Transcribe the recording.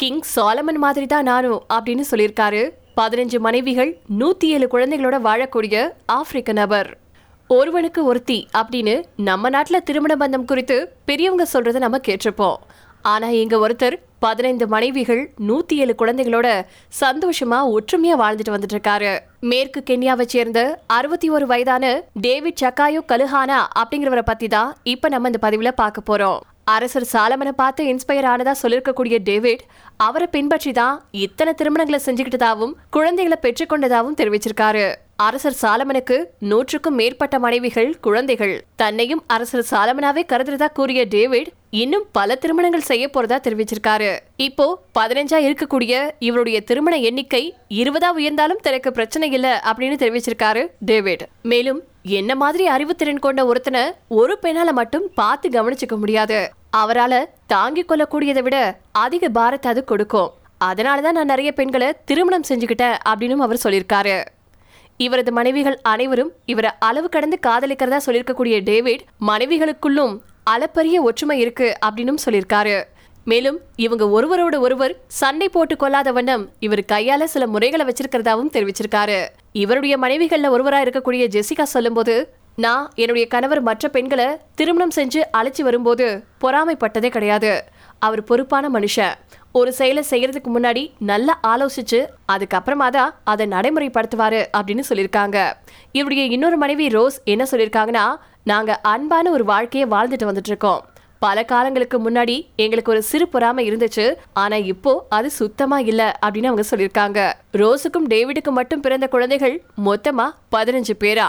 King Solomon மாதிரி தான் நானும் அப்படின்னு சொல்லியிருக்காரு. பதினஞ்சு மனைவிகள் நூத்தி ஏழு குழந்தைகளோட வாழக்கூடிய ஆப்பிரிக்க நபர். ஒருவனுக்கு ஒருத்தி அப்படின்னு நம்ம நாட்டில் திருமண பந்தம் குறித்து பெரியவங்க சொல்றதை நம்ம கேட்டிருப்போம். ஆனா இங்க ஒருத்தர் பதினைந்து மனைவிகள் நூத்தி ஏழு குழந்தைகளோட சந்தோஷமா ஒற்றுமையா வாழ்ந்துட்டு வந்துட்டு இருக்காரு மேற்கு கென்யாவை சேர்ந்த அறுபத்தி ஒரு வயதான டேவிட் சக்காயோ கலுஹானா அப்படிங்கிறவரை பத்தி தான் இப்ப நம்ம இந்த பதிவுல பார்க்க போறோம். அரசர் சாலமனை பார்த்து இன்ஸ்பயர் ஆனதா சொல்லியிருக்கக்கூடிய டேவிட் அவரை பின்பற்றி தான் இத்தனை திருமணங்களை செஞ்சுக்கிட்டதாகவும் குழந்தைகளை பெற்றுக்கொண்டதாகவும் தெரிவிச்சிருக்காரு. அரசர் சாலமனுக்கு நூற்றுக்கும் மேற்பட்ட மனைவிகள் குழந்தைகள். தன்னையும் அரசர் சாலமனாவே கருதுறதா கூறிய டேவிட் இன்னும் பல திருமணங்கள் செய்ய போறதா தெரிவிச்சிருக்காரு. இப்போ பதினஞ்சா இருக்கக்கூடிய இவருடைய திருமண எண்ணிக்கை இருபதா உயர்ந்தாலும் தனக்கு பிரச்சனை இல்லை அப்படின்னு தெரிவிச்சிருக்காரு டேவிட். மேலும் என்ன மாதிரி அறிவுத்திறன் கொண்ட ஒருத்தனை ஒரு பெண்ணால மட்டும் பார்த்து கவனிச்சுக்க முடியாது. அவரால தாங்கிக் கொள்ளக்கூடியதை விட அதிக பாரத்தை அது கொடுக்கும். அதனாலதான் நான் நிறைய பெண்களை திருமணம் செஞ்சுக்கிட்டேன் அப்படின்னு அவர் சொல்லியிருக்காரு. இவரது மனைவிகள் அனைவரும் இவரை அளவு கடந்து காதலிக்கிறதா சொல்லியிருக்கக்கூடிய டேவிட் மனைவிகளுக்குள்ளும் அளப்பரிய ஒற்றுமை இருக்கு அப்படின்னு சொல்லியிருக்காரு. மேலும் இவங்க ஒருவரோட ஒருவர் சண்டை போட்டு கொள்ளாத வண்ணம் இவர் கையால சில முறைகளை வச்சிருக்கிறதாவும் தெரிவிச்சிருக்காரு. இவருடைய மனைவிகள்ல ஒருவரா இருக்கக்கூடிய ஜெசிகா சொல்லும்போது நான் என்னுடைய கணவர் மற்ற பெண்களை திருமணம் செஞ்சு அழைச்சி வரும்போது பொறாமைப்பட்டதே கிடையாது. அவர் பொறுப்பான மனுஷன். ஒரு செயலை செய்யறதுக்கு முன்னாடி நல்லா ஆலோசிச்சு அதுக்கப்புறமா தான் அதை நடைமுறைப்படுத்துவாரு அப்படின்னு சொல்லியிருக்காங்க. இவருடைய இன்னொரு மனைவி ரோஸ் என்ன சொல்லியிருக்காங்கன்னா நாங்கள் அன்பான ஒரு வாழ்க்கையை வாழ்ந்துட்டு வந்துட்டு இருக்கோம். பல காலங்களுக்கு முன்னாடி எங்களுக்கு ஒரு சிறு பொறாமை இருந்துச்சு. ஆனா இப்போ அது சுத்தமா இல்ல அப்படின்னு அவங்க சொல்லியிருக்காங்க. ரோஸுக்கும் டேவிடுக்கும் மட்டும் பிறந்த குழந்தைகள் மொத்தமா பதினஞ்சு பேரா?